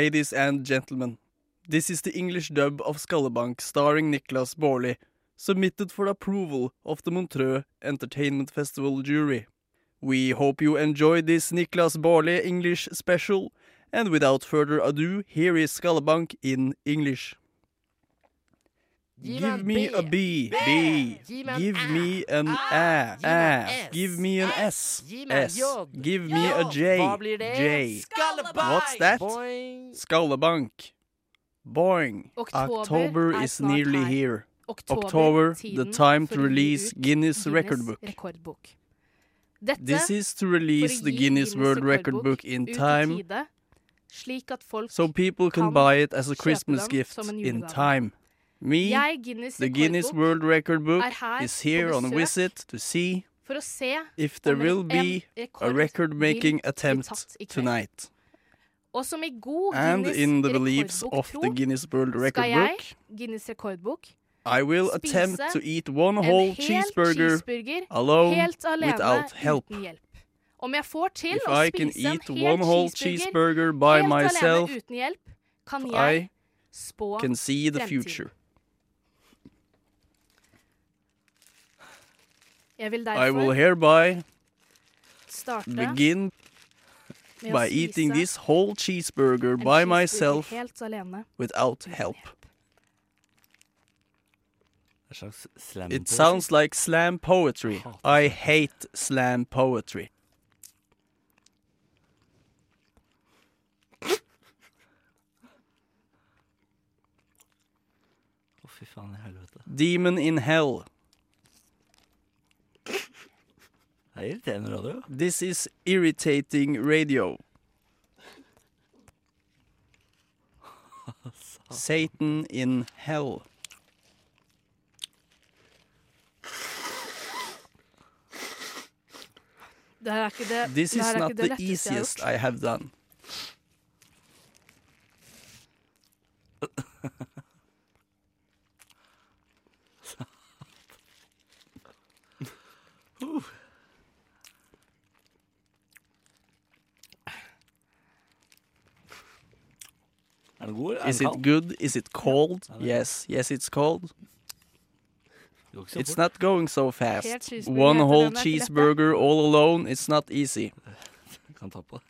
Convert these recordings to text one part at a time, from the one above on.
Ladies and gentlemen, this is the English dub of Skallebank starring Niklas Baarli, submitted for approval of the Montreux Entertainment Festival jury. We hope you enjoyed this Niklas Baarli English special, and without further ado, here is Skallebank in English. Gi Give me B. a B, B. B. Gi Give me an A. A. Give me an S. S, Gi meg S. J. Give me a J. J, Hva blir det? J. Skallebank! What's that? Boing. Skallebank. Boing. Oktober October er is nearly her. here. Oktober, October, the time to release Guinness Record Book. rekordbok. Dette This is to release the Guinness World Record Book in time, tide, slik at folk so people can buy it as a Christmas gift in time. Me, Guinness the Guinness World Record Book, is here on a visit to see if there will be a record-making attempt tonight. and in the beliefs of the Guinness World Record Book, Guinness rekordbok I will attempt to eat one whole cheeseburger, alone without help. If I can eat one whole cheeseburger by myself, I can see the future. Jeg vil I will derfor hereby starte begin med å by spise eating this whole cheeseburger en by cheeseburger myself helt alene. without help. En slags slam It sounds like slam poetry. I hate slam poetry. Å, fy faen i helvete. Demon in hell. Det er irriterende radio. This is irritating radio. Satan in hell. Det her er ikke det, This is det not the easiest. I have done. Er den god? Er Er Is den it kald? good? Is it cold? Yes, yes, it's cold. Det går ikke så It's fort. not going so Helt fast. cheeseburger One heter whole den, er ikke lett, cheeseburger all alone, it's not easy. Kan ta på det.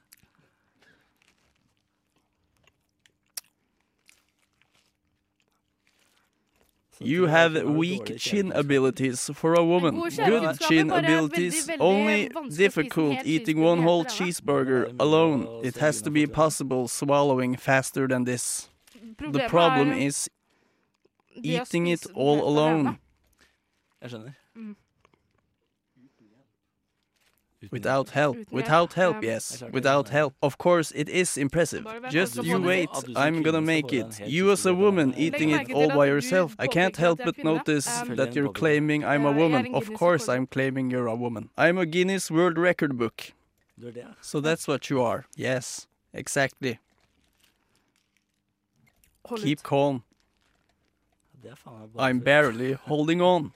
You have weak chin abilities for a woman. Good chin abilities only difficult eating one whole cheeseburger alone. It has to be possible swallowing faster than this. The problem is eating it all alone. Jeg skjønner. Without help. Without help, yes. Without help. Of course, it is impressive. Just you wait. At du som I'm gonna make it. You as a woman eating it all by yourself. I can't help but notice Um, that you're claiming I'm a Ja, jeg er woman. Of course. I'm claiming you're a woman. I'm a Guinness World Record book. Du det, ja. So that's what you are. Yes, exactly. Keep calm. Det faen meg bare I'm barely holding on.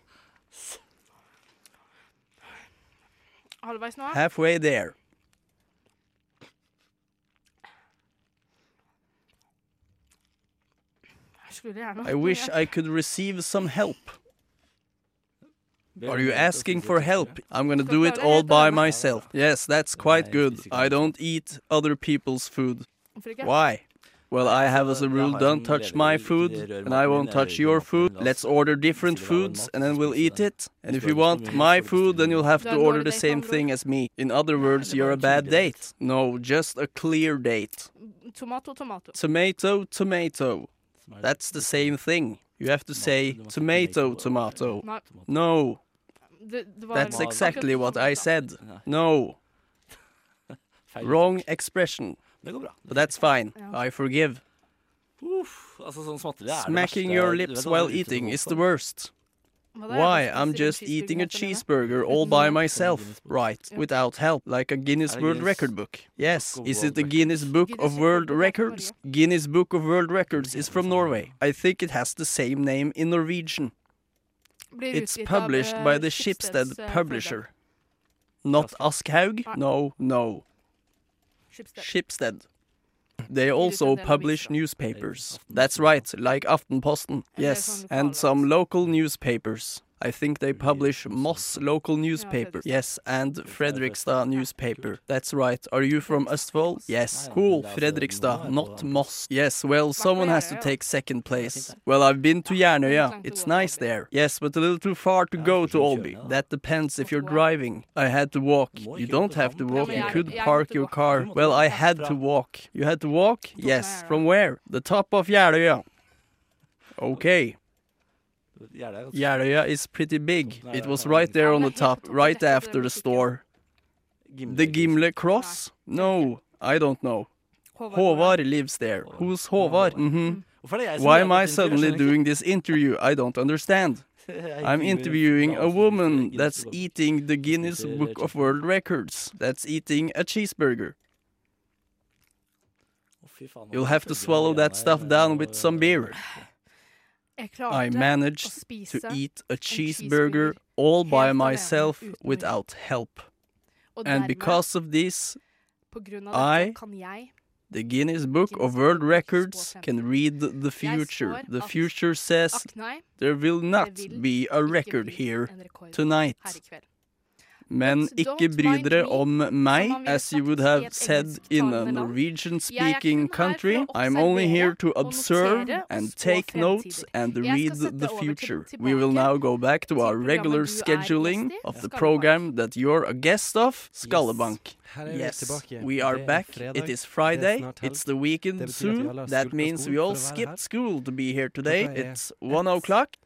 Halvveis nå. Halfway there. Jeg skulle gjerne I wish I could receive some help. Are you hjelp til å asking for help? I'm gonna do it all by myself. Yes, that's quite good. I don't eat other people's food. Why? Well, I have as a rule, don't touch my food, and I won't touch your food. Let's order different Hvis du vil ha en foods, and then we'll eat it. And if you want my food, then you'll have to order the same thing as me. In other words, you're a bad date. No, just a clear date. Tomato, tomato. Tomato, tomato. That's the same thing. You have to say Du må si tomato, tomato. tomato. No, det, det var that's exactly what I said. No, wrong expression. Det går bra. But that's fine. Ja. I forgive. Uff, altså sånn småtteri er det Smacking verste- your lips vet while det ute eating is the worst. Why? I'm just eating a cheeseburger helt alene. cheeseburger all by myself, right? Without help, like a Guinness World Record book. Yes. Is it the Guinness Book of World Book fra Records? Guinness Book of World Records is from Norway. I think it has the same name in Norwegian. It's published by eh, the Schibsted eh, publisher. Not Aschehoug? No, No, Shipstead. Shipstead. They also publish newspapers. That's right, like Aftenposten. Yes, and some local newspapers. I think they publish Moss local newspaper. Yes, and Fredrikstad newspaper. That's right. Are you from Østfold? Yes. Cool. Fredrikstad, not Moss. Yes, well, someone has to take second place. Well, I've been to Jeløya. It's nice there. Yes, but a little too far to go to Olby. That depends if you're driving. I had to walk. You don't have to walk. You could park your car. Well, I had to walk. You had to walk? Yes. From where? The top of Jeløya. Okay. Jeløya is pretty big. It was right there on the top, right after the store. The Gimle Cross? No, I don't know. Håvard lives there. Who's Håvard? Mm -hmm. Why am I suddenly doing this interview? I don't understand. I'm interviewing a woman that's eating the Guinness Book of World Records. That's eating a cheeseburger. You'll have to swallow that stuff down with some beer. I managed to eat a cheeseburger, all by myself without help. And because of this, I, the Guinness Book of World Records, can read the future. The future says there will not be a record here tonight. Men ikke bry dere om meg, as you would have said in a Norwegian-speaking country. I'm only here to observe and take notes and read the future. We will now go back to our regular scheduling of the program that you're a guest of, Skallebank. Yes, we are back. It is Friday. It's the weekend soon. That means we all skipped school to be here today. It's one o'clock.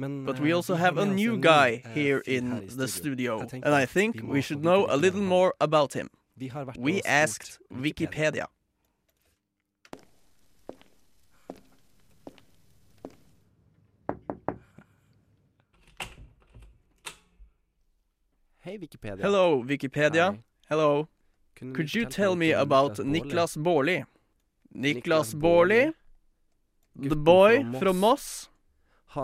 But we also have a new guy here in the studio, and I think we should know a little more about him. We asked Wikipedia. Hey, Wikipedia. Hello, Wikipedia. Hi. Hello. Can Could you tell me about Niklas Baarli? Niklas Baarli, the boy from Moss.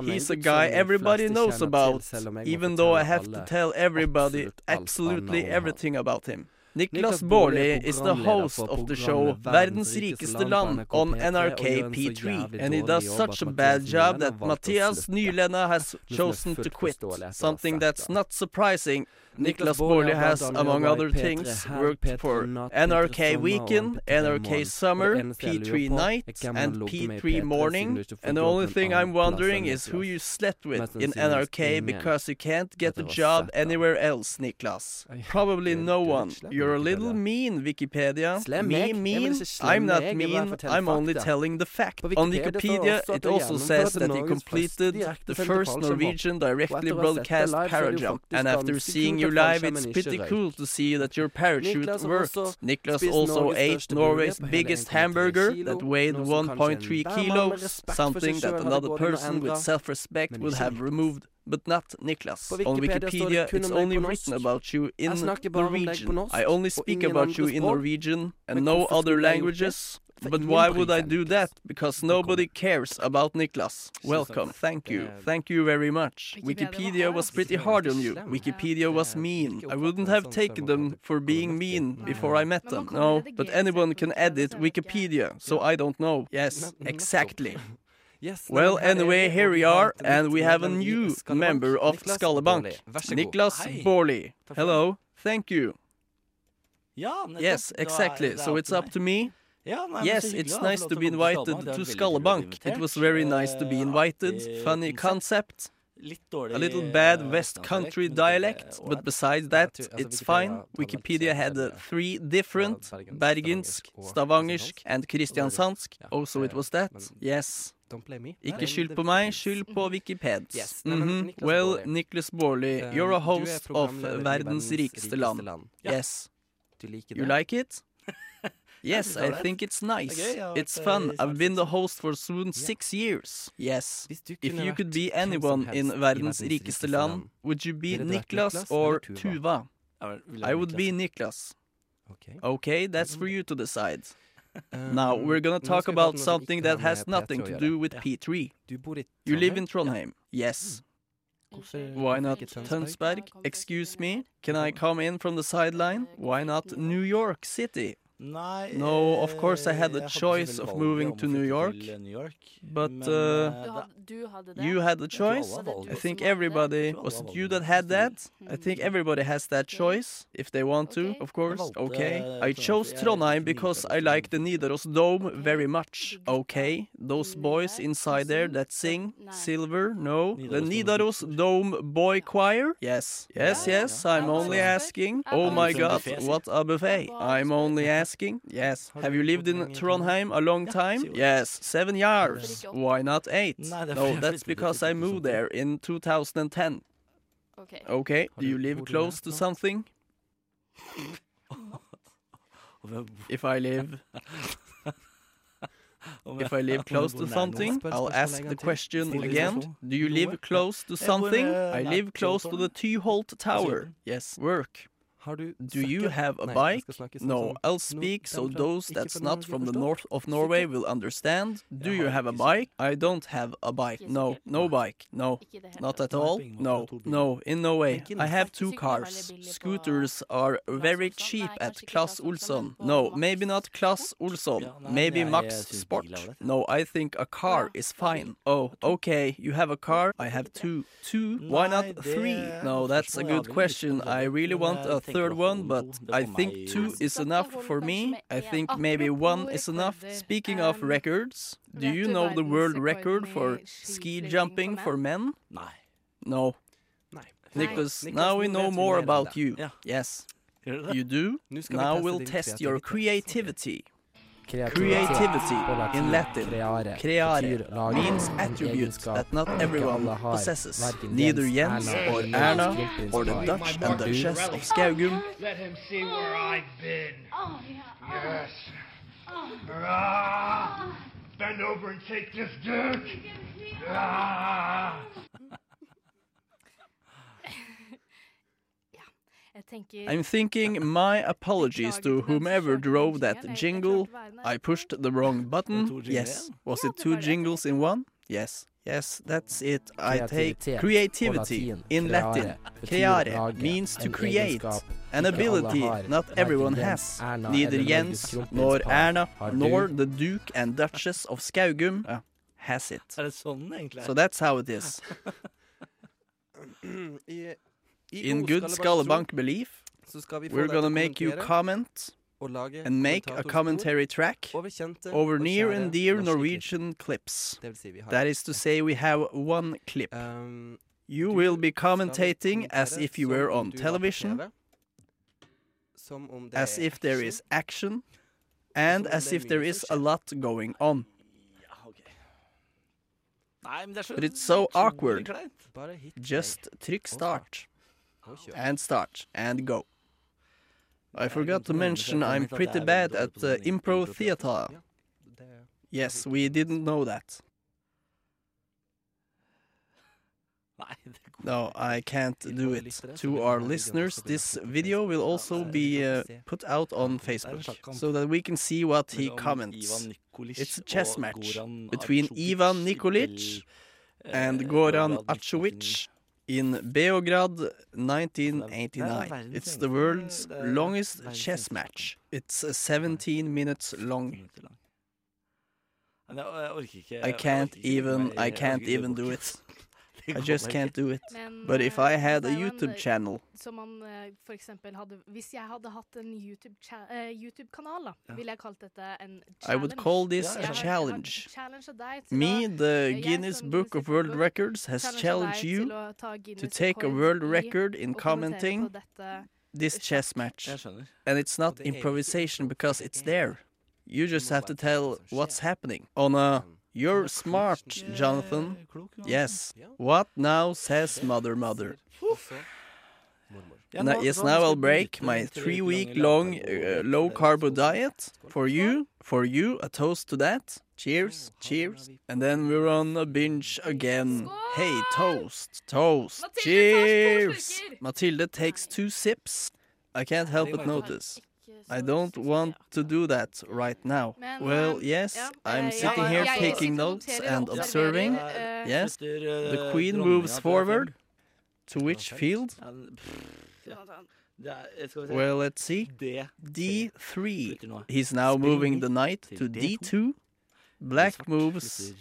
He's a guy everybody knows about, even though I have to tell everybody absolutely everything about him. Niklas Baarli is the host of the show Verdens rikeste land on NRK P3, and he does such a bad job that Mathias Nylenda has chosen to quit. Something that's not surprising. Niklas Baarli has, among other things, worked for NRK Weekend, NRK Summer, P3 Night, and P3 Morning, and the only thing I'm wondering is who you slept with in NRK because you can't get a job anywhere else, Niklas. Probably no one. You're You're a little mean, Wikipedia. Slem me, meg. mean. I'm not meg. mean. I'm only fakta. telling the fact. On Wikipedia, it also says that he completed the first Norwegian directly broadcast parajump. And after seeing you live, it's pretty cool to see that your parachute worked. Niklas also ate Norway's biggest hamburger that weighed 1.3 kilos, something that another person with self-respect would have removed but not Niklas. On Wikipedia, it's only written about you in Norwegian. I only speak about you in Norwegian and no other languages. But why would I do that? Because nobody cares about Niklas. Welcome. Thank you. Thank you very much. Wikipedia was pretty hard on you. Wikipedia was mean. I wouldn't have taken them for being mean before I met them. No, but anyone can edit Wikipedia, so I don't know. Yes, exactly. Yes, well, anyway, here we are, and we have a new member of Skallebank, Niklas Borli. Hello, thank you. Yes, exactly. So it's up to me. Yes, it's nice to be invited to Skallebank. It was very nice to be invited. Funny concept. A little bad West Country dialect, but besides that, it's fine. Wikipedia had uh, three different Bergensk, Stavangersk, and Kristiansandsk. Oh, so it was that? Yes. Don't blame me. Ikke skyld på meg, skyld på Wikipedia. Yes. Mm -hmm. Well, Nicholas Baarli, you're a host of verdens rikeste land. land. Yeah. Yes. Du liker det? You like it? Yes, I think it's nice. It's fun. I've been the host for soon six years. Yes. If you could be anyone in verdens rikeste land, would you be Niklas or Tuva? I would be Niklas. Okay, that's for you to decide. Now um, we're gonna talk about something that has nothing to do with P3. You live in Trondheim. Yes. Mm. Why not Tønsberg? Excuse me, can I come in from the sideline? Why not New York City? Nei No, of course I had the eh, jeg hadde choice of moving to New York, til, eh, New York. but, uh, Du, eh, had, du hadde det. You had the choice. I think everybody was it you that had that? I think everybody has that choice if they want to, of course. Okay. I chose for jeg Trondheim because I like the Nidaros Dome very much. Okay. Those boys inside there that sing silver, no. The Nidaros Dome Nidaros Pictures. Dome Boy Choir? Yes. Yes, yes. I'm only asking. Oh my god, what a buffet. I was I'm only expect- asking. Yes. Have you lived in Trondheim? Trondheim a long time? Yes. Seven years. Hvorfor ikke åtte? Why not eight? Nei, det fordi No, that's because I moved there in 2010. Ok. Okay. Do you live close to something? If I live if I live close to something, I'll ask the question again. Do you live close to something? eh, I live close to the Tyholttårnet. Tyholt Tower. Yes. Work. Har du Do you have a bike? skal No, I'll no- speak so those that's not from the north of Norway will understand. Do you have a bike? I don't have a bike. No, no bike. No. Ikke i det hele Not at all. på ingen måte. No, Jeg har to biler. no, in no way. I have two cars. veldig billig på Scooters are very cheap at kanskje ikke Clas Clas Ohlson, Ohlson. men på No, maybe not Clas Sport. Ohlson. Maybe Max jeg Sport. bil ålreit. No, I think a car is fine. Oh, okay. You have a car. I have two. Two? Why not three? No, that's a good question. I really want a tenker third one, but I think two is enough for me. I think maybe one is enough. Speaking of records, do you know the world record for ski jumping for men? No. Nicholas, now we know more about you. Yes. You do? Now we'll test your creativity. Kreativitet Creativity in Latin. Creare, Creare betyr lage, means attributes that not everyone possesses. Neither Jens, Jens Erna or eller Erna or the. Dutch and Har du- Duchess of Skaugum. Let him see where I've been. Oh, yeah. Yes. Ah, bend over and take this dick. I'm thinking my apologies to whomever drove that jingle. I pushed the wrong button. Yes. Was it two jingles in one? Yes. Yes, that's it. I take creativity in Latin. creare, means to create. An ability not everyone has. Neither Jens nor Erna nor the Duke and Duchess of Skaugum has it. Sånn? So that's how it is. I In good Skallebank belief, så skal vi få we're gonna make you comment og lage and make a commentary track over kjente over near and dear Norwegian clips. klipp. Si That is to say, we have one clip. um, You will be commentating as if you were on du var på television, Som om det as er if there is action. and as er if there mye is som a lot going on. Ja, ok. Nei, men det er så But it's so awkward. kleint. Bare hit Just trykk start og kjør. And start and go. I forgot to mention I'm jeg vet at pretty bad at på uh, improv theater. Yes, we didn't know that. Nei, det går No, I can't do it. To our listeners, this video will also be uh, put out on Facebook so that we can see what he comments. It's a chess match between Ivan Nikolic and eh, Goran Arsovic in Beograd 1989. It's the world's longest chess match. It's uh, 17 minutes long. I can't even I can't even do it. I just can't do it. Men, But if I eh, had a YouTube eh, channel Som man eh, for eksempel hadde Hvis jeg hadde hatt en YouTube-kanal, YouTube da, ville jeg kalt dette en challenge. I would call this a challenge. Me, the Guinness Book of World Records, has challenged you to take a world record in commenting this chess match. And it's not improvisation because it's there. You just have to tell what's happening on a you're smart, Jonathan. Klok, Johansen. Yes. What now says mother, mother? Og så mormor. Ja, Now, yes, now I'll break my three-week-long uh, low carbo diet. For you, for you, a toast to that. Cheers, cheers. And then we're on a binge again. Hey, toast, toast. Mathilde tar to Cheers. Matilda takes two sips. I can't help but notice. I don't want to do that right now. Well, um, yes, I'm sitting here taking notes and observing. eh, Yes, The eh, queen moves forward. To which field? Ja, pff, ja. Det skal vi se. Well, let's see. D. D3. He's now moving the knight to D2. D2. Black moves.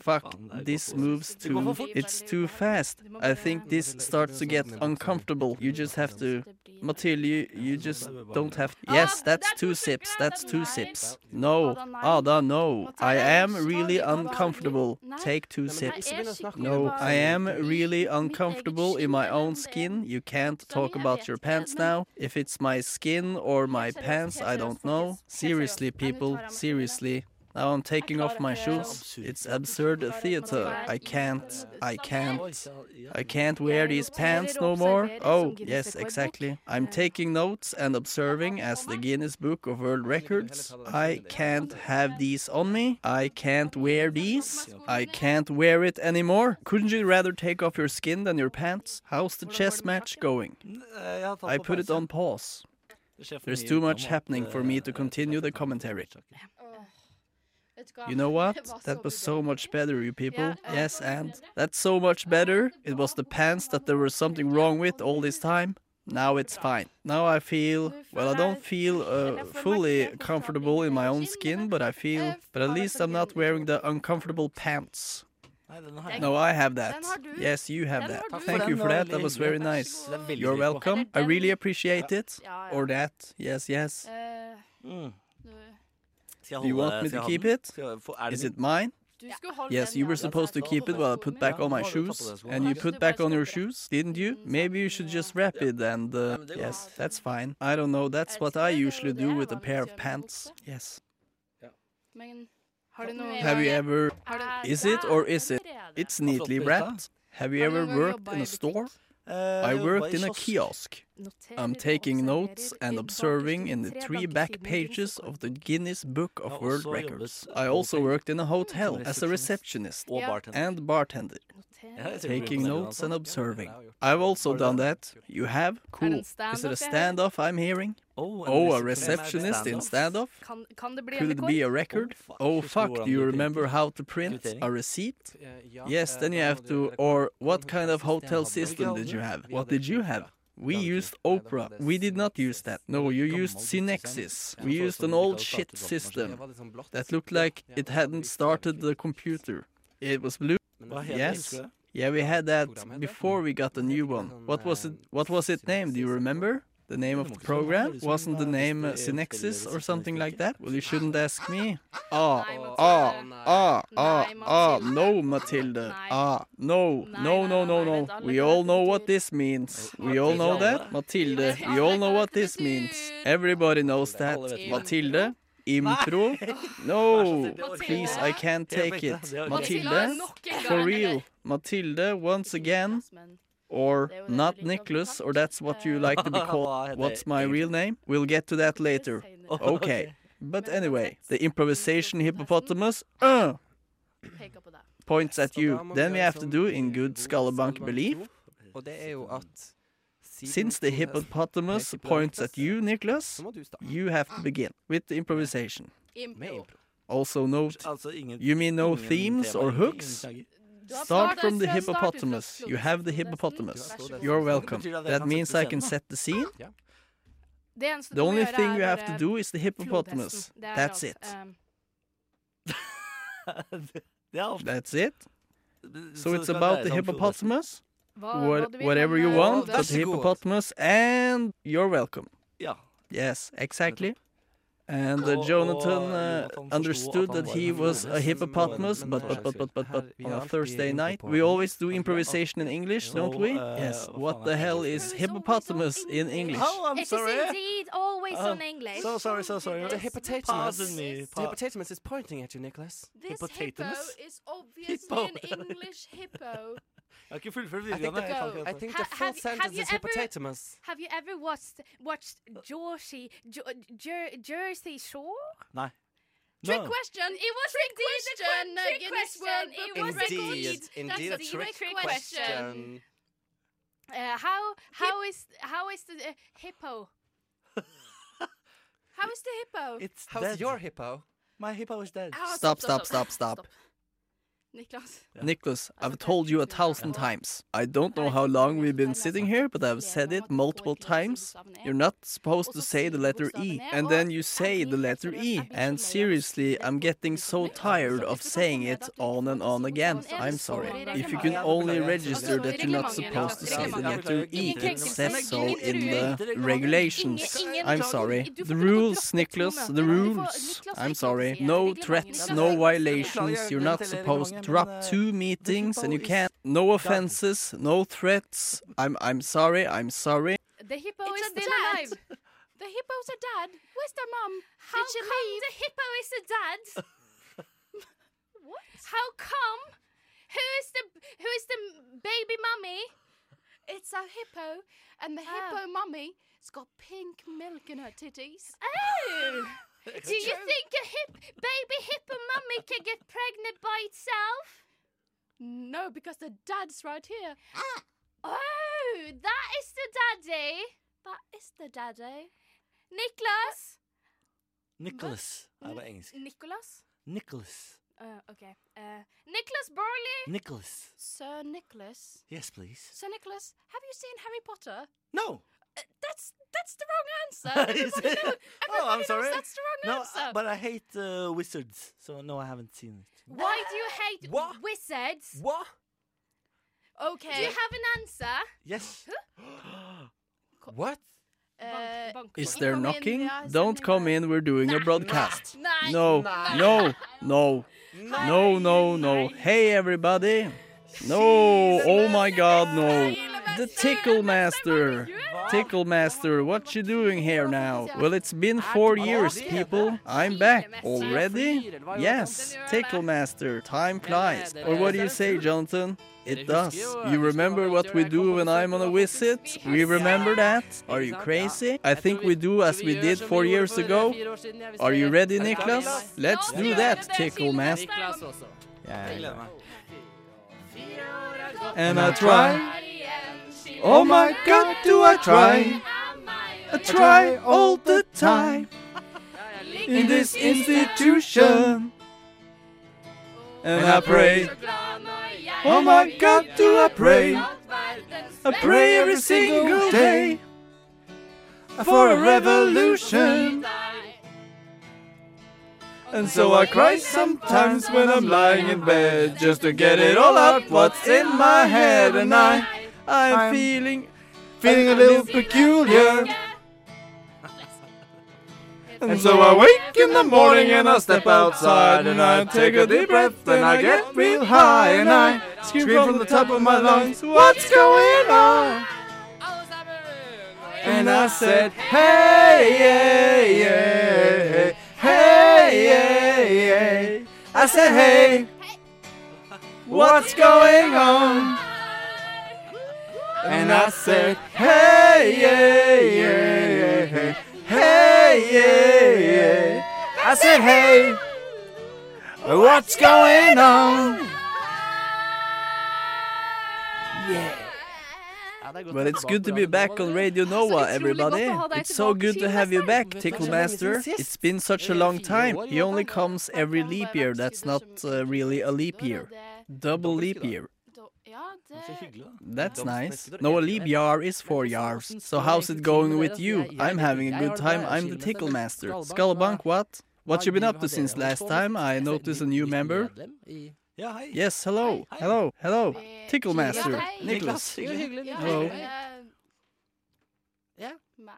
Fuck, Faen, det this moves Det går for too. It's too fast. I think this starts to get uncomfortable. You just have to. Mathilde, you, you just don't have. Yes, that's two sips. That's two sips. No, Ada, no. I am really uncomfortable. Take two sips. No, I am really uncomfortable in my own skin. You can't talk about your pants now. If it's my skin or my pants, I don't know. Seriously, people, seriously. Now I'm taking off my shoes. It's absurd theater. I can't, I can't. I can't wear these pants no more. Oh, yes, exactly. I'm taking notes and observing as the Guinness Book of World Records. I can't have these on me. I can't wear these. I can't wear it anymore. Couldn't you rather take off your skin than your pants? How's the chess match going? Jeg har tatt I put it on pause. Det skjer for There's too much happening for me to continue the commentary. Vet du hva? You know what? That was so much better, you people. Yes, and that's so much better. It was the pants that there was something wrong with all this time. Now it's fine. Now I feel, well, I don't feel uh, fully comfortable in my own skin, but I feel, but at least I'm not wearing the uncomfortable pants. Nei, den har jeg. No, I have that. Den har du. Yes, you have that. Thank you for that. That was very nice. Det veldig You're welcome. I really appreciate it. Ja, ja. Or that. Yes, yes. Eh, Mm. du- Skal jeg Do you want me to keep it? Is it? Skal jeg få- er Is den it mine? Du skulle holde Yes, you were supposed to keep it while I put back on my shoes, and you put back on your shoes, didn't you? Maybe you should just wrap it and, uh, yes, that's fine. I don't know, that's what I usually do with a pair of pants. Yes. Men har du noe Have you ever, Har du is it or is it? It's neatly wrapped. Have you ever worked in a store? I worked in a kiosk. kiosk. I'm taking notes and observing in the three back pages of the Guinness Book of World Records. I also worked in a hotel as a receptionist Og Ja. bartender. and bartender. Noterer. Ja, jeg ser Taking notes and observing. Ja, det har jeg gjort. I've also done that. You have? Cool. Is it a standoff I'm hearing? Oh, Oh, a receptionist. receptionist in standoff? Kan, kan det bli Could it be a record? Oh, fuck. Oh Husker du fuck, hvordan do you remember how to print a receipt? Eh, Yes, eh, then you have to, or what kind of hotel system did you have? What did you have? We used ikke- Opera. We did not use that. No, you used system. Synexis. We used an old shit system Det var litt sånn blått. that looked like it hadn't started the computer. It was blue. Men Hva det- heter Yes. Yeah, we had that before we got the new one. What was it? What was it named? Do you remember? The name of the program wasn't the name uh, Synexis or something like that? Well, you shouldn't ask me. Ah, ah, ah, ah, ah. No, Matilda. Ah, no, no, no, no, no. We all know what this means. We all know that. Matilda. We all know what this means. Everybody knows that. Alle intro. No, please, I can't take it. Mathilde, for real. Mathilde, once again. Or not Nicholas, or that's what you like to be called. What's my real name? We'll get to that later. Okay. But anyway, the improvisation hippopotamus uh, points at you. Then we have to do in good Skalabank belief. Og det er jo at Since the hippopotamus points at you, Nicholas, Så må du starte. you have to begin with the improvisation. Med Impro. impro. Also note, you mean no themes or hooks? innslag. Du har Start from the hippopotamus. You have the hippopotamus. Vær så god. You're welcome. Betyr det at jeg That means I can set the scene. The only thing er you have to do is the hippopotamus. flodhesten. Det er That's it. Um, det er alt. That's it. So it's about the hippopotamus. Hva, hva What, du vil, whatever you eh, want, vær but så god. hippopotamus, and you're welcome. Ja. Yes, exactly. And uh, Og- og Jonathan Jonathan uh, forsto understood at that han he var was a flodhest. hippopotamus, Men, but men, but but but but, her- but vi on har a alltid Thursday night på- we always do improvisation in English, don't we? uh, Yes. hva What faen the er hell is It's hippopotamus in English. English? Oh, I'm It is sorry. indeed always Oh, on English. So sorry, so sorry. The Pardon hippopotamus. me. The hippopotamus is pointing at you, Nicholas. This hippo Hippotamus? is obviously an English hippo. Jeg har ikke fullført I think the, jeg kan go. ikke I dette. think Ha- the full have- have sentence you is ever- hippopotamus. Have you ever watched watched Jersey Jo- Jer- Jersey Shore? Nei. Trick No. question. It was trick question. uh, trick Guinness question. World Book was of Indeed, Records. indeed a trick, trick question. Uh, how how is how is the uh, hippo? how is the hippo? It's How's dead. your hippo? My hippo is dead. Ah, Stop, stop, stop, stop. Niklas. Nicholas, I've told you a thousand times. I don't know how long we've been sitting here, but I've said it multiple times. You're not supposed to say the letter E, and then you say the letter E. And seriously, I'm getting so tired of saying it on and on again. I'm sorry. If you can only register that you're not supposed to say the letter E, it says so in the regulations. I'm sorry. The rules, Nicholas, the rules. I'm sorry. No threats, no violations. You're not supposed to drop two meetings, and you can't. No offenses, no threats. I'm I'm sorry. I'm sorry. The hippo It's is still dad. alive. The hippo's a dad. Where's their mum? How Did she come leave? the hippo is a dad? What? How come? Who is the who is the baby mummy? It's a hippo, and the Ah. hippo mummy has got pink milk in her titties. Oh. Do you think a hip baby hippo mummy can get pregnant by itself? No, because the dad's right here. Oh, that is the daddy. That is the daddy. Nicholas. Nicholas er på engelsk. Nicholas. Nicholas. Uh, okay. Uh, Nicholas Burley. Nicholas. Sir Nicholas. Yes, please. Sir Nicholas, have you seen Harry Potter? No. Uh, that's that's the wrong answer. Is Everybody, it? knows, Oh, I'm knows sorry. that's the wrong No, answer. but I hate uh, wizards, so no, I haven't seen it. Why do you hate What? wizards? What? okay. Do you have an answer? Yes. what? Uh, Bunk, Is bunk. there come in, knocking? yeah, Don't me come back. in. We're doing a broadcast. Nei. No, no, no, no, no, no. Hey, everybody. No, oh my god, no. The Tickle Master. Tickle Master, what you doing here now? Well, it's been four years, people. I'm back. Already? Yes, Tickle Master. Time flies. Or what do you say, Jonathan? It does. You remember what we do when I'm on a visit? We remember that? Are you crazy? I think we do as we did four years ago. Are you ready, Niklas? Let's do that, Tickle Master. Niklas også. Jeg gleder meg. And I try. Oh my god, do I try? I try all the time in this institution. And I pray. Oh my god, do I pray? I pray every single day for a revolution. And so I cry sometimes when I'm lying in bed just to get it all out what's in my head and I I'm feeling feeling a little peculiar. And so I wake in the morning and I step outside and I take a deep breath and I get real high and I scream from the top of my lungs, what's going on? And I said, hey, hey, hey, hey, hey, hey. I said, hey, what's going on? And I said, hey, hey, hey, hey, hey, hey, hey. I said, hey, what's going on? Yeah. Well, it's good to be back on Radio Nova, everybody. It's so good to have you back, Tickle Master. It's been such a long time. He only comes every leap year. That's not uh, really a leap year. Double leap year. Da- Ja, Så det hyggelig, da. That's nice. No, a leap year is four years. So how's it going with you? I'm having a good time. I'm the Tickle Master. Skallebank, what? What you been up to since last time? I noticed a new member. Ja, hei. Yes, hello, hello, hello. Tickle Master, Ja, hei. Nicholas. Hello. eh, Ja. ma-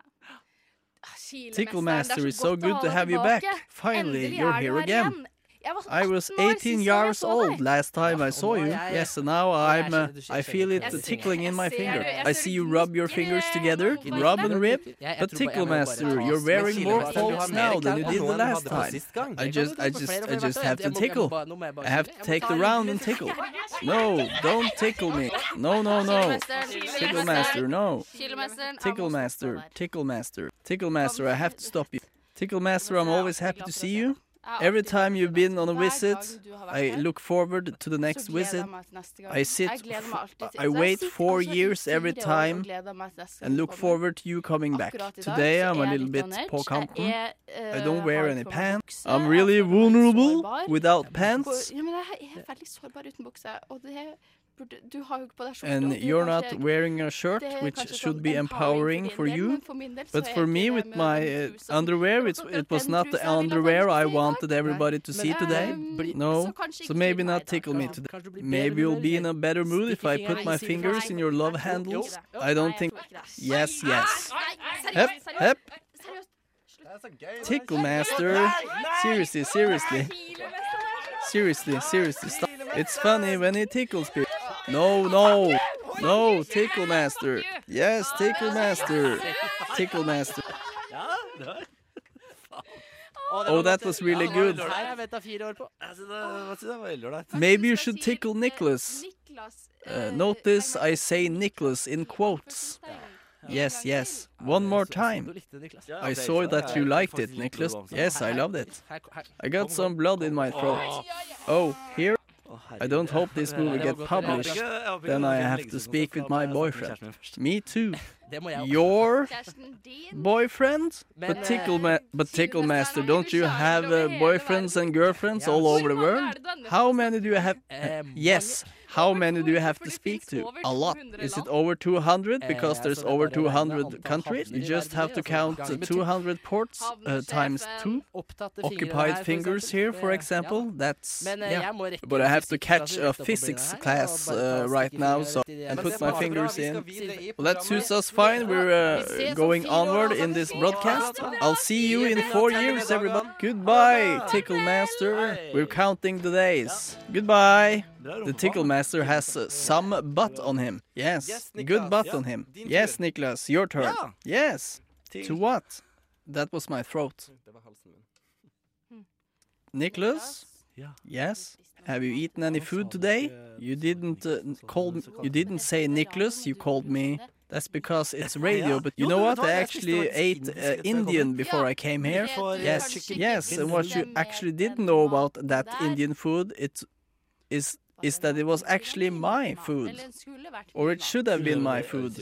Ah, Tickle er Master, it's so good to have you back. Finally, you're er here her again. Igjen. Jeg var, I was 18 år 18 sist gang jeg years old deg. last time I saw you. ja, ja. Yes, and now I'm. Uh, I feel it tickling in my finger. I see you rub your fingers together, rub and rib. Jeg- jeg But Tickle jeg må bare Master, you're wearing more Kilemester, du har folds now than you did the last time. I just, I just, I just have to Jeg må- jeg må tickle. bare- nå må jeg bare I have to take the round and tickle. No, don't tickle me. No, no, no. Tickle Master, no. Tickle Master. Tickle Master, Tickle Master, I have to stop you. Tickle Master, I'm always happy to see you. Every time you've been on a visit, I look forward to the next visit. I sit, I wait four years every time and look forward to you coming back. Today I'm a little bit på kanten. I don't wear any pants. I'm really vulnerable without pants. Jeg er veldig sårbar uten bukse, og det burde, du har jo på deg skjorte. And og det er you're kanskje- not wearing a shirt, er which should be empowering din for del, you. men for del But er for me, with my uh, underwear, it's, it was not the trusa vil jeg underwear I si i dag. wanted everybody to see today. Um, No, so maybe not tickle me today. Kanskje du blir bedre Maybe you'll be in a better mood if I put my fingers in your love handles. I don't think. jeg tror ikke det. Yes, yes. Nei, Hep, hep. Tickle master. Seriously, seriously. Seriously, seriously. Stop. It's funny when he tickles people. No, no. No, tickle master. Yes, tickle master. Tickle master. Ja, det var Oh, that was really good. Her har jeg venta fire år på. Jeg synes det, hva synes jeg, det var veldig ålreit. Maybe you should tickle Nicholas. Uh, eh, notice I say Nicholas in quotes. Yes, yes. One more time. Du likte Niklas. I saw that you liked it, Nicholas. Yes, I loved it. I got some blood in my throat. Oh, here? I don't hope this movie get published. Then I have to speak with my boyfriend. Me too. Your boyfriend? But eh, tickle, ma but tickle master, don't you have uh, boyfriends and girlfriends all over the world? How many do you have? Eh, Yes. How many do you have to speak to? A lot. Is it over 200? Because there's over 200 countries. You just have to count 200 ports uh, times two. Occupied fingers here, for example. That's yeah. But I have to catch a physics class uh, right now, so and put my fingers in. Well, that suits us fine. We're uh, going onward in this broadcast. I'll see you in four years, everybody. Goodbye, Tickle Master. We're counting the days. Goodbye, the Tickle Master. Has uh, some butt on him. Yes, Yes, good butt Ja, on him. Yes, tur. Niklas, your turn. Ja. Yes. Til- To what? That was my throat. Det var. Nicholas? Yes. Have you eaten any food today? You didn't uh, call m- you didn't say Nicholas, you called me. That's because it's radio, but you know what? vet du hva? I actually ate uh, indisk etter jeg kom Indian before I came here. det For, du Yes, yes, and what you actually didn't know about that Indian food, it is is that it was actually my food, or it should have been my food.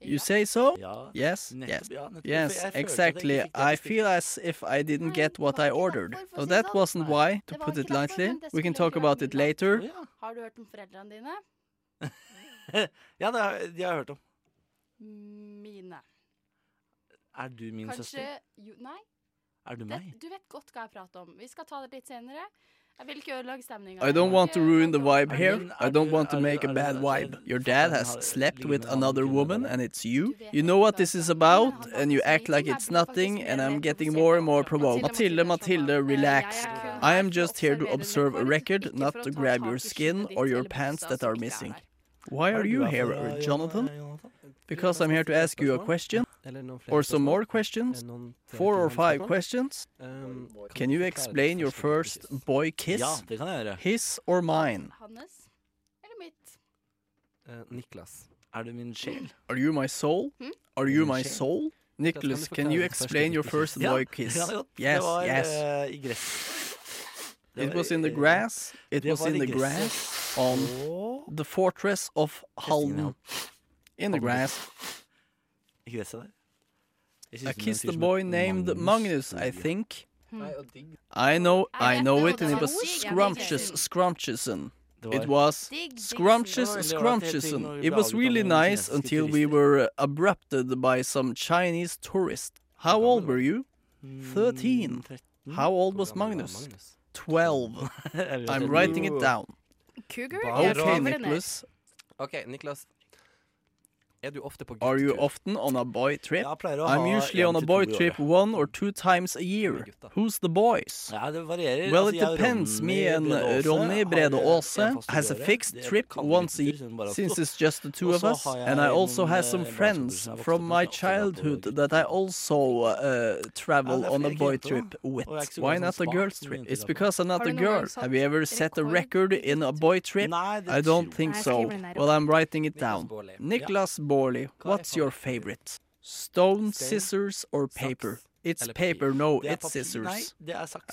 You say so? Yes, yes, yes, exactly. I feel as if I didn't get what I ordered. So that sånn. wasn't why, to put it lightly. We can talk about it later. Ja. Har du hørt om foreldrene dine? Ja, det har, de har jeg hørt om. Mine. Er du min Kanskje søster? jo, Nei, Er du det, meg? du vet godt hva jeg prater om. Vi skal ta det litt senere. Jeg vil ikke ødelegge stemninga. I don't want to ruin the vibe here. I don't want to make a bad vibe. Your dad has slept with another woman, and it's you. You know what this is about, and you act like it's nothing, and I'm getting more and more provoked. Mathilde, Mathilde, relax. I am just here to observe a record, not to grab your skin or your pants that are missing. Why are you here, Jonathan? Because I'm here to ask you a question. Or some more questions, Eh, noen tre four or five questions. Um, Can you explain your first boy kiss? Ja, det kan jeg gjøre. His or mine? Hannes eller mitt? Eh, Niklas. Er du min sjel? Are you my soul? Hmm? Are you my soul? Nicholas, can you forklare det første explain your first boy kiss? kan jeg godt. Yes, yes. eh, i gress. Det It was in the grass. It was in the grass on the fortress of Festningen Halden. In the grass, I gresset der. I det en kissed fyr a boy named Magnus, I think. Nei, og digg. I know, I know it, and it was det scrumptious, digg. scrumptiousson. Det It was Digg, digg scrumptious, Det var veldig rart, helt til scrumptioson. når vi It was really nice until we were abrupted by some Chinese tourist. How old were you? 13. 13. How old was Magnus? Magnus? 12. I'm writing it down. Cougar? Bare Jeg Okay, skriver. Nicholas. Er du ofte på guttetur? Are you often on a boy trip? I'm usually on a boy trip one or two times a year. Who's the boys? Ja, det varierer. Well, it depends. Me and uh, Ronny Brede Aase has a fixed trip once a year since it's just the two of us. And I also have some friends from my childhood that I also uh, travel on a boy trip with. Why not a girl's trip? It's because I'm not a girl. Have you ever set a record in a boy trip? I don't think so. Well, I'm writing it down. Niklas Bohr. Bårli, what's your favorite? Stone, scissors or paper? It's paper, no, it's scissors.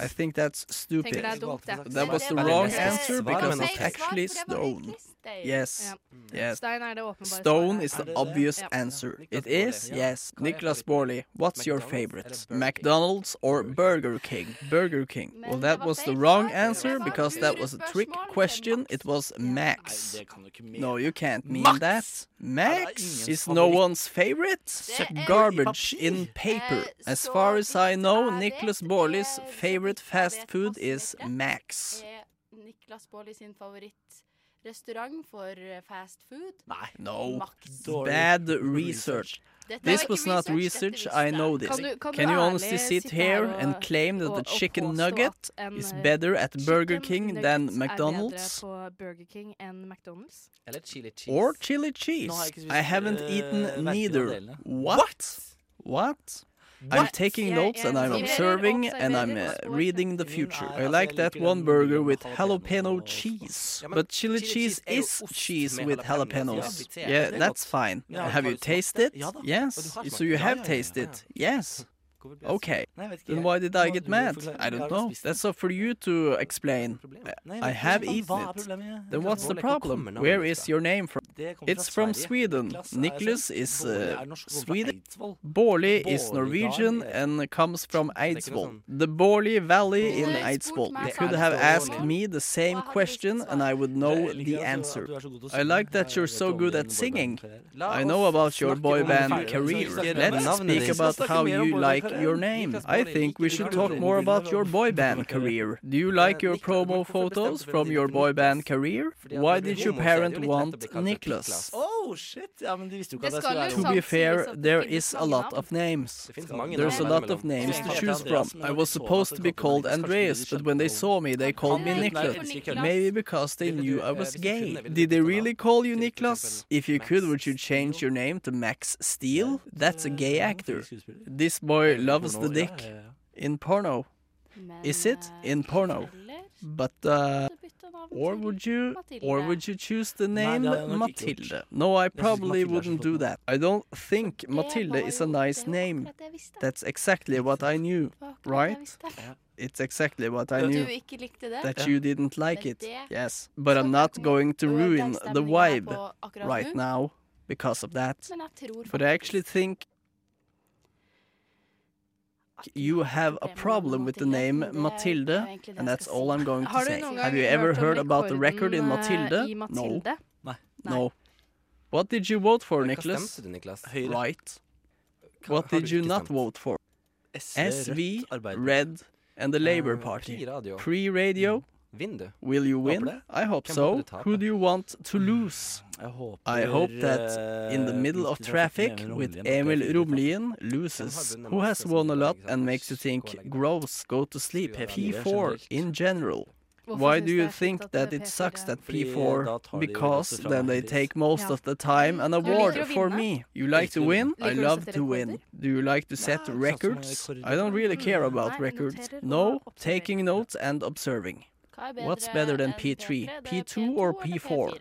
I think that's stupid. That was the wrong answer because it's actually stone. Det er, Yes. Mm. yes. Det Stone is the obvious answer. It is, yes. Nicholas Borley, what's your favorite? McDonald's or Burger King? Burger King. Well, that was the wrong answer because that was a trick question. It was Max. No, you can't mean that. Max is no one's favorite. Garbage in paper. As far as I know, Nicholas Borley's favorite fast food is Max. Niklas Baarli sin favoritt restaurant for eh, fast food. Nei, no. Maktstory. Bad research. This was not research, I know this. Kan, du, kan Can you honestly sit here og, and claim that the chicken nugget en, is eh, better at Burger King than McDonald's? Burger King McDonald's? Eller chili cheese. Or chili cheese. No, I, spist, I haven't uh, eaten neither. What? What? I'm taking notes and I'm observing and I'm uh, reading the future. I like that one burger with jalapeno cheese. But chili cheese is cheese with jalapenos. Yeah, that's fine. Have you tasted? Yes. So you have tasted? Yes. Okay, then why did I get mad? I don't know. That's up for you to explain. I have eaten it. Then what's the problem? Where is your name from? It's from Sweden. Niklas is uh, Sweden. Baarli is Norwegian and comes from Eidsvoll. The Baarli Valley in Eidsvoll. You could have asked me the same question and I would know the answer. I like that you're so good at singing. I know about your boy band career. Let's speak about how you like your name. I think we should talk more about your boy band career. Do you like your promo photos from your boy band career? Why did your parent want Niklas? Oh! Shit! Ja, men de visste jo ikke at det skulle være To be fair, there is a lot of names. There's a lot of names to choose from. I was supposed to be called Andreas, but when they saw me, they called me Niklas. Maybe because they knew I was gay. Did they really call you Niklas? If you could, would you change your name to Max Steele? That's a gay actor. This boy loves the dick. In porno. Is it? In porno. But uh, Or would you or would you choose the name Nei, Mathilde? No, I probably wouldn't do that. I don't think Mathilde is a nice name. That's exactly what I knew, right? It's exactly what I knew. That you didn't like it. Yes. But I'm not going to ruin the vibe right now because of that. But I actually think You have a problem with the name Matilda, and that's all I'm going to say. Have you ever heard about the record in Matilda? No. No. What did you vote for, Nicholas? Right. What did you not vote for? SV, Red, and the Labour Party. Prix Radio, Will you win? I hope so. Who do you want to lose? Jeg håper, I hope that in the middle of traffic with Emil Romlien loses. Who has won a lot and makes you think, gross, go to sleep, P4 in general? Why do you think that it sucks that P4? Because then they take most of the time an award for me. You like to win? I love to win. Do you like to set records? I don't really care about records. No, taking notes and observing. What's better than P3? P2 or P4?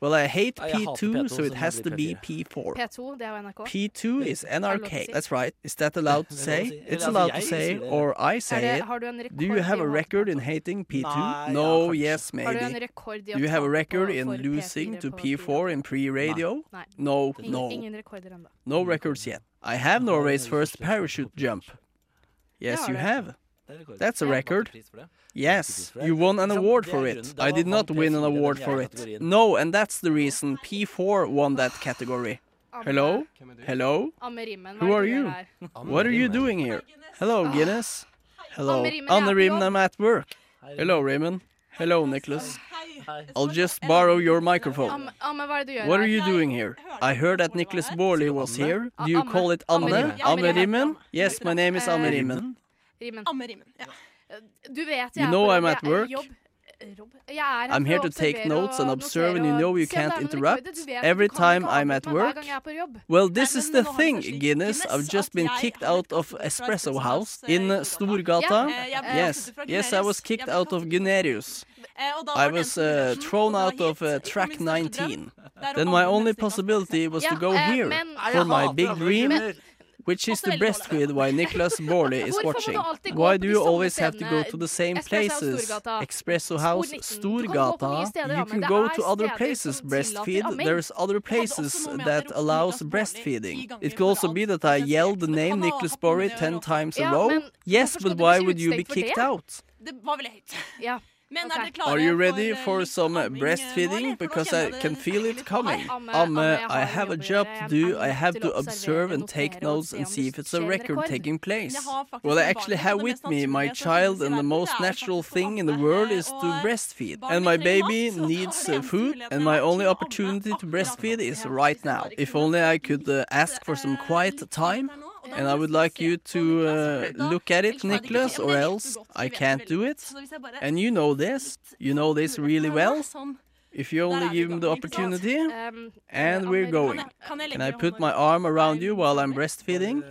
Well, I hate P2, so it has to be P4. P2. P2 is NRK. That's right. Is that allowed to say? It's allowed to say, or I say it. Do you have a record in hating P2? No, yes, maybe. Do you have a record in losing to P4 in Prix Radio? No, no. No records yet. I have Norway's first parachute jump. Yes, you have. That's a record. Yes, you won an award for it. I did not win an award for it. No, and that's the reason P4 won that category. Hello? Hello? Who are you? What are you doing here? Hello, Guinness. Hello. Anne Rimmen, I'm at work. Hello, Raymond. Hello, Nicholas. I'll just borrow your microphone. What are you doing here? I heard that Nicholas Baarli was here. Do you call it Anne? Anne Rimmen? Yes, my name is Anne Rimmen. Rimen. Amme Rimen. Ja. Du vet jeg you know I'm at work. Jobb. Her I'm here to take notes and observe, and you know you can't interrupt every time I'm at work. Well, this is the thing, Guinness. I've just been kicked out of Espresso House in Storgata. Yes, yes, I was eh, kicked out of Gunerius. I was uh, thrown out of uh, track 19. Then my only possibility was to go here for my big dream Which is the best dårlig. with why Nicholas Baarli is watching? Why do you always have to go to the same places? Espresso House, Storgata. You can go to other places, breastfeed. There's other places that allows breastfeeding. It could also be that I yelled the name Nicholas Baarli ten times in a row. Yes, but why would you be kicked out? Det var vel høyt. Ja. Men okay. er dere klare Are you ready for, for some breastfeeding? Because I can feel it coming. Amme, I have a job to do. I have to observe and take notes and see if it's a record taking place. What I actually have with me, my child, and the most natural thing in the world is to breastfeed. And my baby needs food, and my only opportunity to breastfeed is right now. If only I could uh, ask for some quiet time. And I would like you to uh, look at it, Nicholas, or else I can't do it. And you know this. You know this really well. If you only give him the opportunity, um, and we're going. Can I put my arm around you while I'm breastfeeding?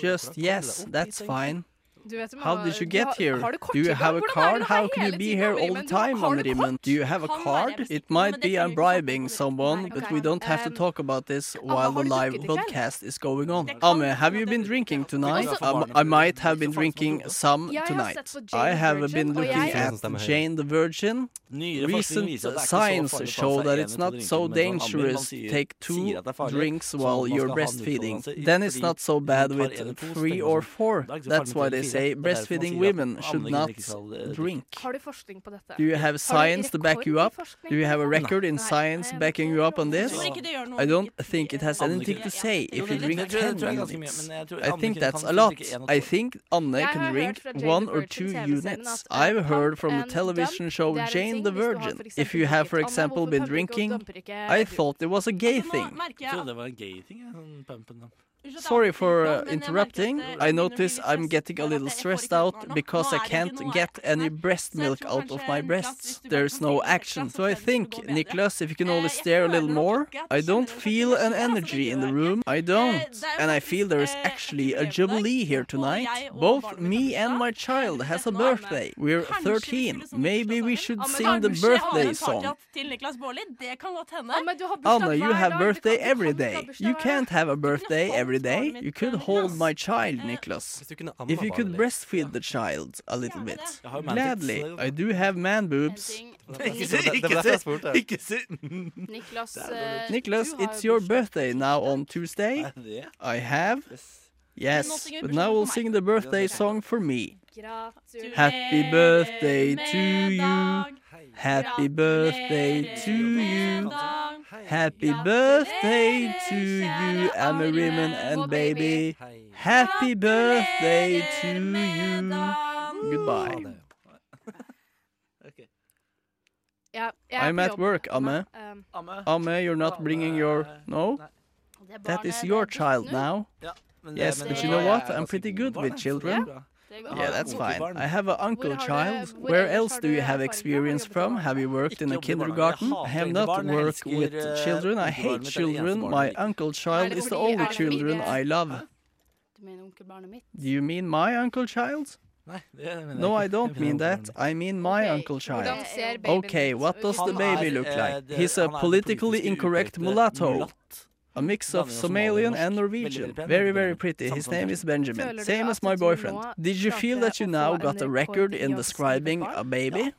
Just yes, that's fine. Vet, How did you get here? Har, har Do you have a card? How can you be here all the time, Anne Do you have a card? It might be I'm bribing someone, but we don't have to talk about this while the live broadcast is going on. Amme, have you been drinking tonight? Um, I might have been drinking some tonight. I have been looking at Jane the Virgin. Recent science show that it's not so dangerous to take two drinks while you're breastfeeding. Then it's not so bad with three or four. That's why they say breastfeeding women should not drink. Har du forskning på dette? Do you have science to back you up? Do you have a record in science backing you up on this? I don't think it has anything to say if you drink 10 units. I think that's a lot. I think Anne can drink one or two units. I've heard from the television show Jane the Virgin. If you have, for example, been drinking, I thought it was a gay thing. Jeg trodde det var en gay ting, ja. Sånn pump. Sorry for uh, interrupting. I notice I'm getting a little stressed out because I can't get any breast milk out of my breasts. There's no action. So I think, Nicholas, if you can only stare a little more. I don't feel an energy in the room. I don't. And I feel there is actually a jubilee here tonight. Both me and my child has a birthday. We're 13. Maybe we should sing the birthday song. Anna, you have birthday every day. You can't have a birthday every every day, you could hold my child, Niklas. If you could breastfeed the child a little bit. Gladly. I do have man boobs. Ikke si Niklas, Niklas, it's your birthday now on Tuesday. I have Yes, but now we'll sing the birthday song for me. Gratulerer Happy birthday to you. Happy birthday to you. Happy birthday to you, Amariman and baby. Happy birthday to you. Goodbye. Okay. I'm at work, Amme. Um, Amme. You're not bringing your No? that is your child now. Yes, but you know what? I'm pretty good with children. Yeah, that's fine. I have an uncle child. Where else do you have experience from? Have you worked in a kindergarten? I have not worked with children. I hate children. My uncle child is the only children I love. Do you mean my uncle child? No, I don't mean that. I mean my uncle child. Okay, what does the baby look like? He's a politically incorrect mulatto. A mix of Somalian and Norwegian. Very, very pretty. His name is Benjamin. Same as my boyfriend. Did you feel that you now got a record in describing a baby?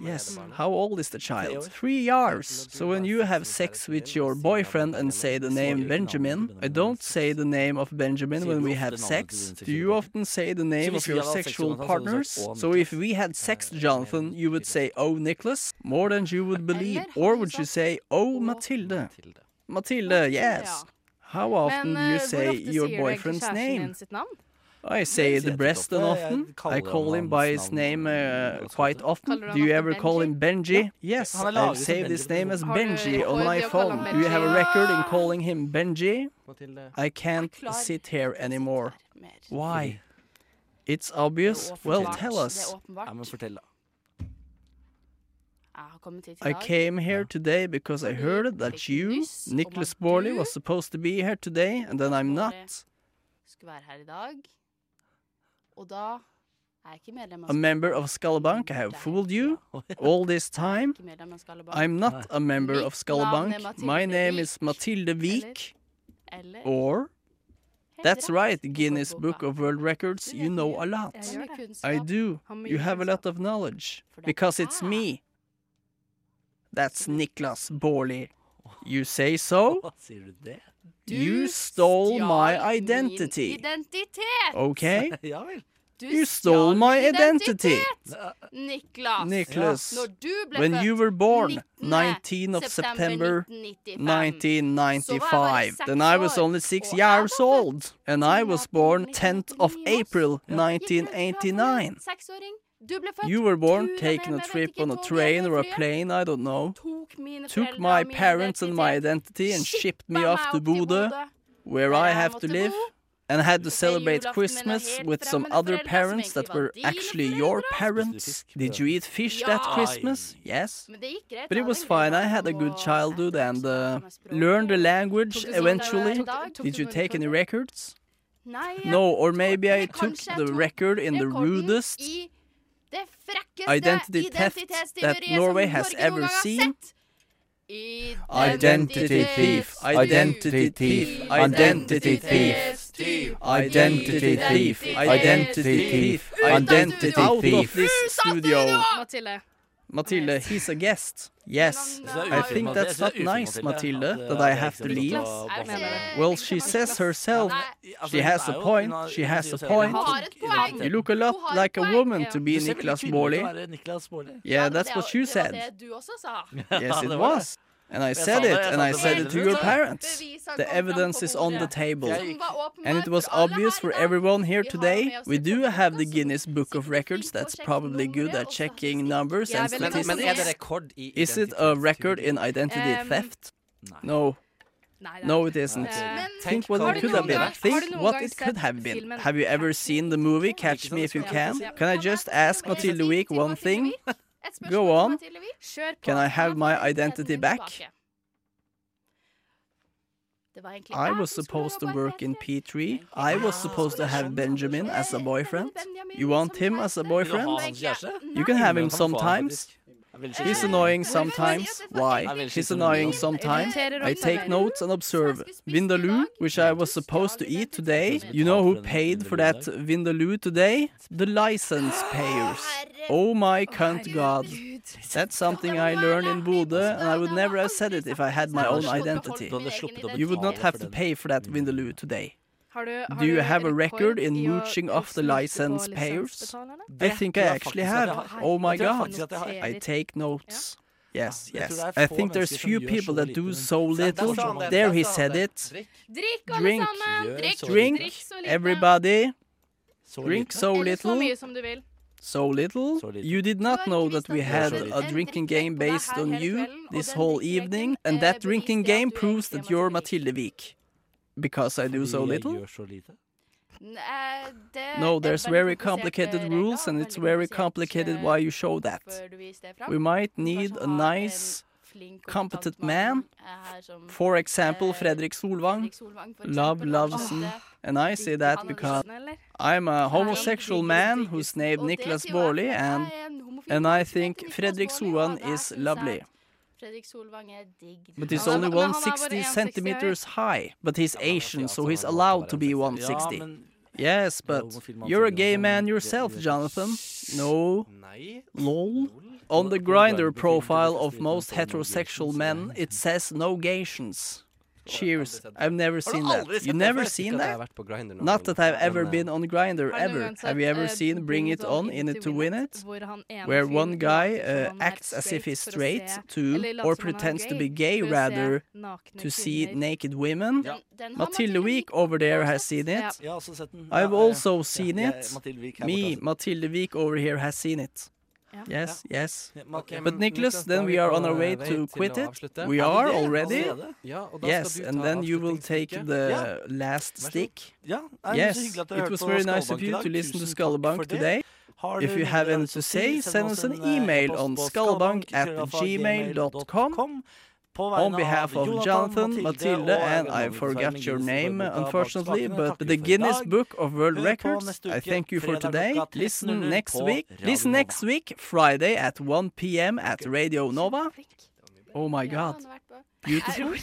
Yes. How old is the child? Three years. So when you have sex with your boyfriend and say the name Benjamin, I don't say the name of Benjamin when we have sex. Do you often say the name of your sexual partners? So if we had sex, Jonathan, you would say, oh, Nicholas, more than you would believe. Or would you say, oh, Matilda? Mathilde, yes. How often Men, do you say your boyfriend's name? I say the breast and often. I call him by his name uh, quite often. Do you uh, ever call him Benji? Yes, I've saved his name as Benji on my phone. Do you have a record in calling him Benji? I can't sit here anymore. Why? It's obvious. Well, tell us. Ja, men fortell i I dag. came here today because I heard that you, Nicholas Borley, was supposed to be here today, and then I'm not. Skulle være her i dag. Og da er jeg ikke medlem av A member of Skalabank. I have fooled you all this time. I'm not a member of. Mathilde My name is Mathilde Vik. Or That's right, Guinness Book of World Records, you know a lot. I do. You have a lot of knowledge. Because it's me. That's Niklas Baarli. You say so? Hva sier du det? You stole my identity. Min identitet! Okay? Ja vel. Du You stjal stole my min identity. identitet, Niklas. Nicholas, Når du ble when født you were born, 19. 19 of September 1995, 1995, then I was only six years old, and I was born 10th of April Gikk rundt fra forrige 1989. Seksåring. Du ble født. You were born Turen taking a trip on a train or a plane, I don't know. Tok mine Took my parents and my identity and shipped me off to opp Bodø, where I have to live, and had to celebrate Christmas with some other parents that were actually your parents. Did you eat fish that Christmas? Yes. Men det gikk greit. But it was fine. I had a good childhood and uh, learned the language Tok du sånn eventually. Did you take any records? No, or maybe I took the record in the rudest i det frekkeste identity theft that Norway som has Norge ever seen. Identity thief, identity thief, identity thief, identity thief, identity thief, identity Out of thief. This studio. Mathilde. Matilde, he's a guest. Yes. I think that's not nice, Mathilde, that I have to leave. Well, she says herself. She has a point, she has a point. You look a lot like a woman to be Niklas Baarli. Yeah, that's what you said. Yes, it was. And I said it, and I said it to your parents. The evidence is on the table. And it was obvious for everyone here today. We do have the Guinness Book of Records that's probably good at checking numbers and statistics. Is it a record in identity theft? No. No, it isn't. Think what it could have been. Think what it could have been. Have you ever seen the movie Catch Me If You Can? Can I just ask Mathilde Week one thing? Et spørsmål Go on. Kjør på. Can I have my identity back? I was supposed to work in. P3. I was supposed to have Benjamin as a boyfriend. You want him as a boyfriend? You can have him sometimes. He's annoying sometimes. Why? He's annoying sometimes. I take notes and observe. Vindaloo, which I was supposed to eat today. You know who paid for that Vindaloo today? The license payers. Oh my cunt god. That's something I learned in Bodø, and I would never have said it if I had my own identity. You would not have to pay for that Vindaloo today. Har du, har Do you have a record in mooching off the license payers? I think I actually have. Oh my god. I take notes. Yes, yes. I think there's few people that do so little. There he said it. Drink, drink, everybody. Drink so little. So little. You did not know that we had a drinking game based on you this whole evening, and that drinking game proves that you're Matilde Wiik. Because I do so little? Fordi jeg gjør så lite? Det No, there's very complicated rules, and it's very complicated why you show that. We might need a nice, competent man. For example, Fredrik Solvang. Love loves him. And I say that because I'm a homosexual man who's named Niklas Baarli, and, and I think Fredrik Solvang is lovely. At Fredrik Solvang er digg. But he's er- only men han er bare 160 1,60 centimeters high. But he's Asian, so he's har lov til å allowed to be 160. 160. Ja, men Yes, but you're a gay man yourself, Jonathan. No, lol. On the Grindr profile of most heterosexual men, it says no Gatians. Cheers. I've never seen that. You never seen that? Not that I've ever been on Grindr Har du noen ever. Have you ever eh, seen Bring It On, In It to Win It? hvor han ene Where one guy uh, acts as if he's straight se- to, or som han er pretends to be gay for å se rather to see naked women. Den, den Mathilde Mathilde Wiik Wiik over there has seen it. Jeg har også sett den. I've also seen it. Mathilde Wiik Me, borte. Mathilde Wiik over here has seen it. Yes, yes. Okay, But Nicholas, then we are on our way to quit it. We are already. Yes, and then you will take the last stick. Yes, it was very nice of you to listen to Skallebank today. If you have anything to say, send us an email on skallebank at gmail.com. On behalf of Jonathan, Mathilde and I forgot your name, unfortunately, but the Guinness Book of World Records, I thank you for today. Listen next week, listen next week Friday at 1 p.m. at Radio Nova. Oh my god. Beautiful.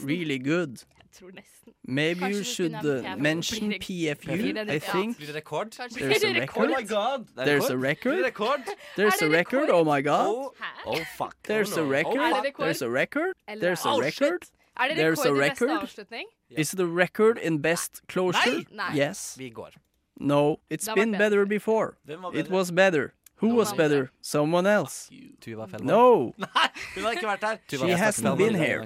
Really good tror nesten. Maybe Kanskje you should uh, mention PFU, I think. Blir det rekord? There's a record. Oh my god. There's a record. There's a record, oh my god. Oh fuck. There's a record. There's a record. There's a record. Er det rekord i beste avslutning? Is the record in best closure? Nei! Yes. Vi går. No, it's been better before. It was better. Who was better? Someone else. Tuva Fellman. No! Nei, hun har ikke vært her. Tuva She hasn't been here.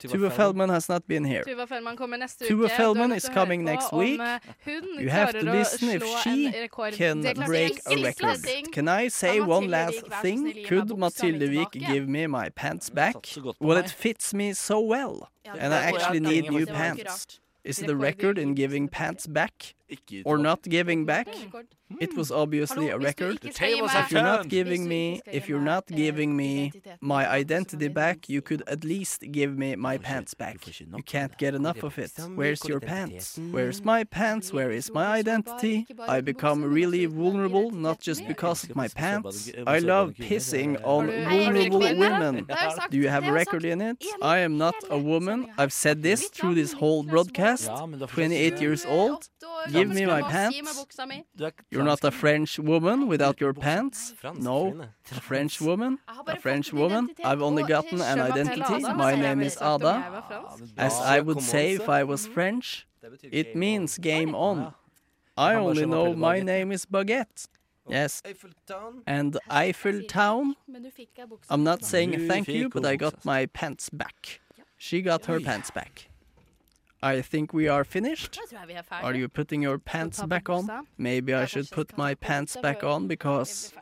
Tuva Feldman has not been here. Tuva Feldman kommer neste uke. Tuva is coming next week. You have to listen if she can break a record. Can I say one last thing? Could Mathilde Wiik give me my pants back? Well, it fits me so well. And I actually need new pants. Is it a record in giving pants back? or not giving back. It was obviously a record. If you're not giving me, if you're not giving me my identity back, you could at least give me my pants back. You can't get enough of it. Where's your pants? Where's my pants? Where is my identity? I become really vulnerable, not just because of my pants. I love pissing on vulnerable women. Do you have a record in it? I am not a woman. I've said this through this whole broadcast. 28 years old. Yeah, Give me my pants. You're not a French woman without your pants. No, a French woman. A French woman. I've only gotten an identity. My name is Ada. As I would say if I was French, it means game on. I only know my name is Baguette. Yes. And Eiffel Town. I'm not saying thank you, but I got my pants back. She got her pants back. I think we are finished. Are you putting your pants back on? Maybe I should put my pants back on because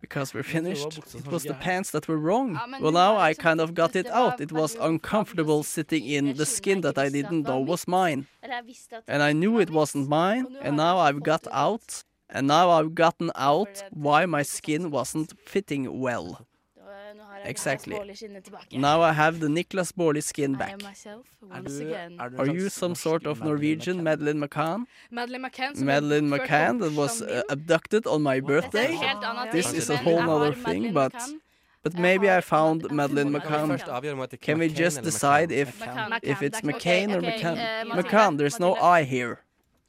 because we're finished. It was the pants that were wrong. Well, now I kind of got it out. It was uncomfortable sitting in the skin that I didn't know was mine. And I knew it wasn't mine, and now I've got out. And now I've gotten out why my skin wasn't fitting well exactly. Now I have the Niklas Baarli skin back. I am myself once again. Are you some sort of Norwegian Madeleine McCann? Madeleine McCann, Madeleine McCann that was uh, abducted on my birthday? This is a whole other thing, but... But maybe I found Madeleine McCann. Can we just decide if, if it's McCain or McCann? McCann, there's no I here.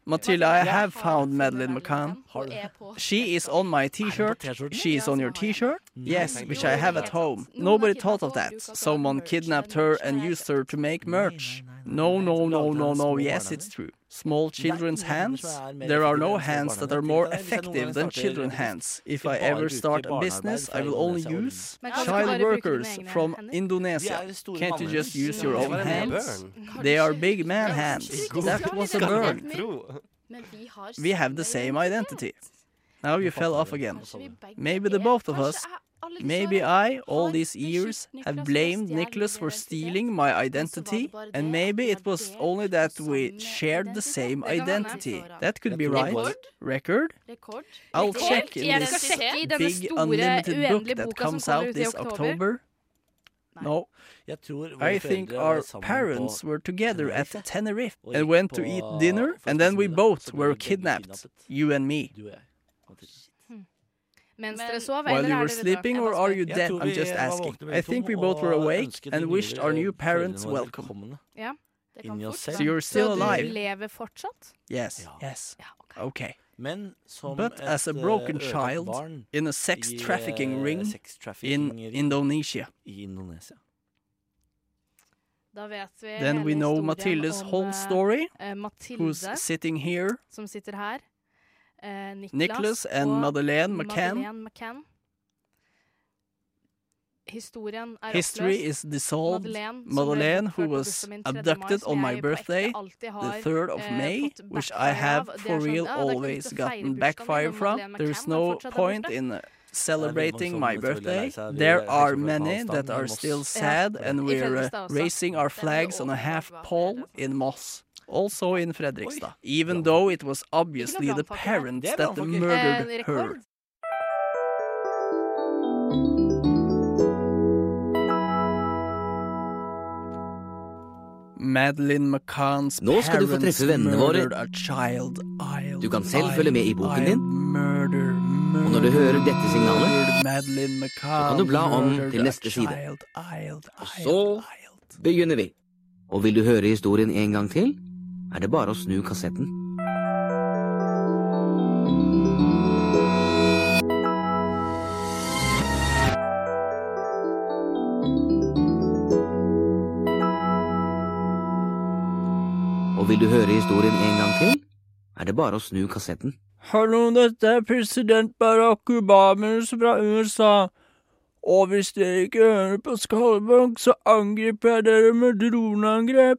Matilda, I have found Madeleine McCann. She is on my t-shirt. She is on your t-shirt? Yes, which I have at home. Nobody thought of that. Someone kidnapped her and used her to make merch. No, no, no, no, no. Yes, it's true. Small children's hands? There are no hands that are more effective than children's hands. If I ever start a business, I will only use child workers from Indonesia. Can't you just use your own hands? They are big man hands. That was a burn. We have the same identity. Now you fell off again. Maybe the both of us Maybe I, all these years, have blamed Nicholas for stealing my identity, and maybe it was only that we shared the same identity. That could be right. Record? I'll check in this big unlimited book that comes out this October. No. I think our parents were together at Tenerife and went to eat dinner, and then we both were kidnapped, you and me. Mens Men, dere sov, While you were sleeping or are you dead? I'm just asking. I think we both were awake and wished our new parents welcome. Ja, det kan fort. So you're still alive. Så du lever fortsatt? Yes. Yes. Ja, okay. Men som But as a broken child in a sex trafficking ring in Indonesia. I Indonesia. Da vet vi Then we know Mathildes whole eh, story, uh, Mathilde, who's sitting here. som sitter her. eh, Niklas, Nicholas and Madeleine McCann. Madeleine McCann. Historien er History is dissolved. Madeleine, Madeleine who was abducted on my birthday, the 3rd of May, which I have for real always gotten backfire from. There is no point in celebrating my birthday. There are many that are still sad, and we're uh, raising our flags on a half pole in Moss. also in Fredrikstad. Even though it was obviously the parents that murdered eh, her. Madeline McCanns Nå skal du få treffe vennene våre. Du kan selv følge med i boken din. Og når du hører dette signalet, så kan du bla om til neste side. Og så begynner vi. Og vil du høre historien en gang til? Er det bare å snu kassetten. Og vil du høre historien en gang til, er det bare å snu kassetten. Hallo, dette er president Barack Obama fra USA. Og hvis dere ikke hører på Skallebank, så angriper jeg dere med droneangrep.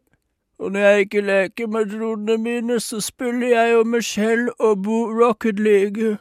Og når jeg ikke leker med dronene mine, så spiller jeg jo Michelle og Bo Rocket League.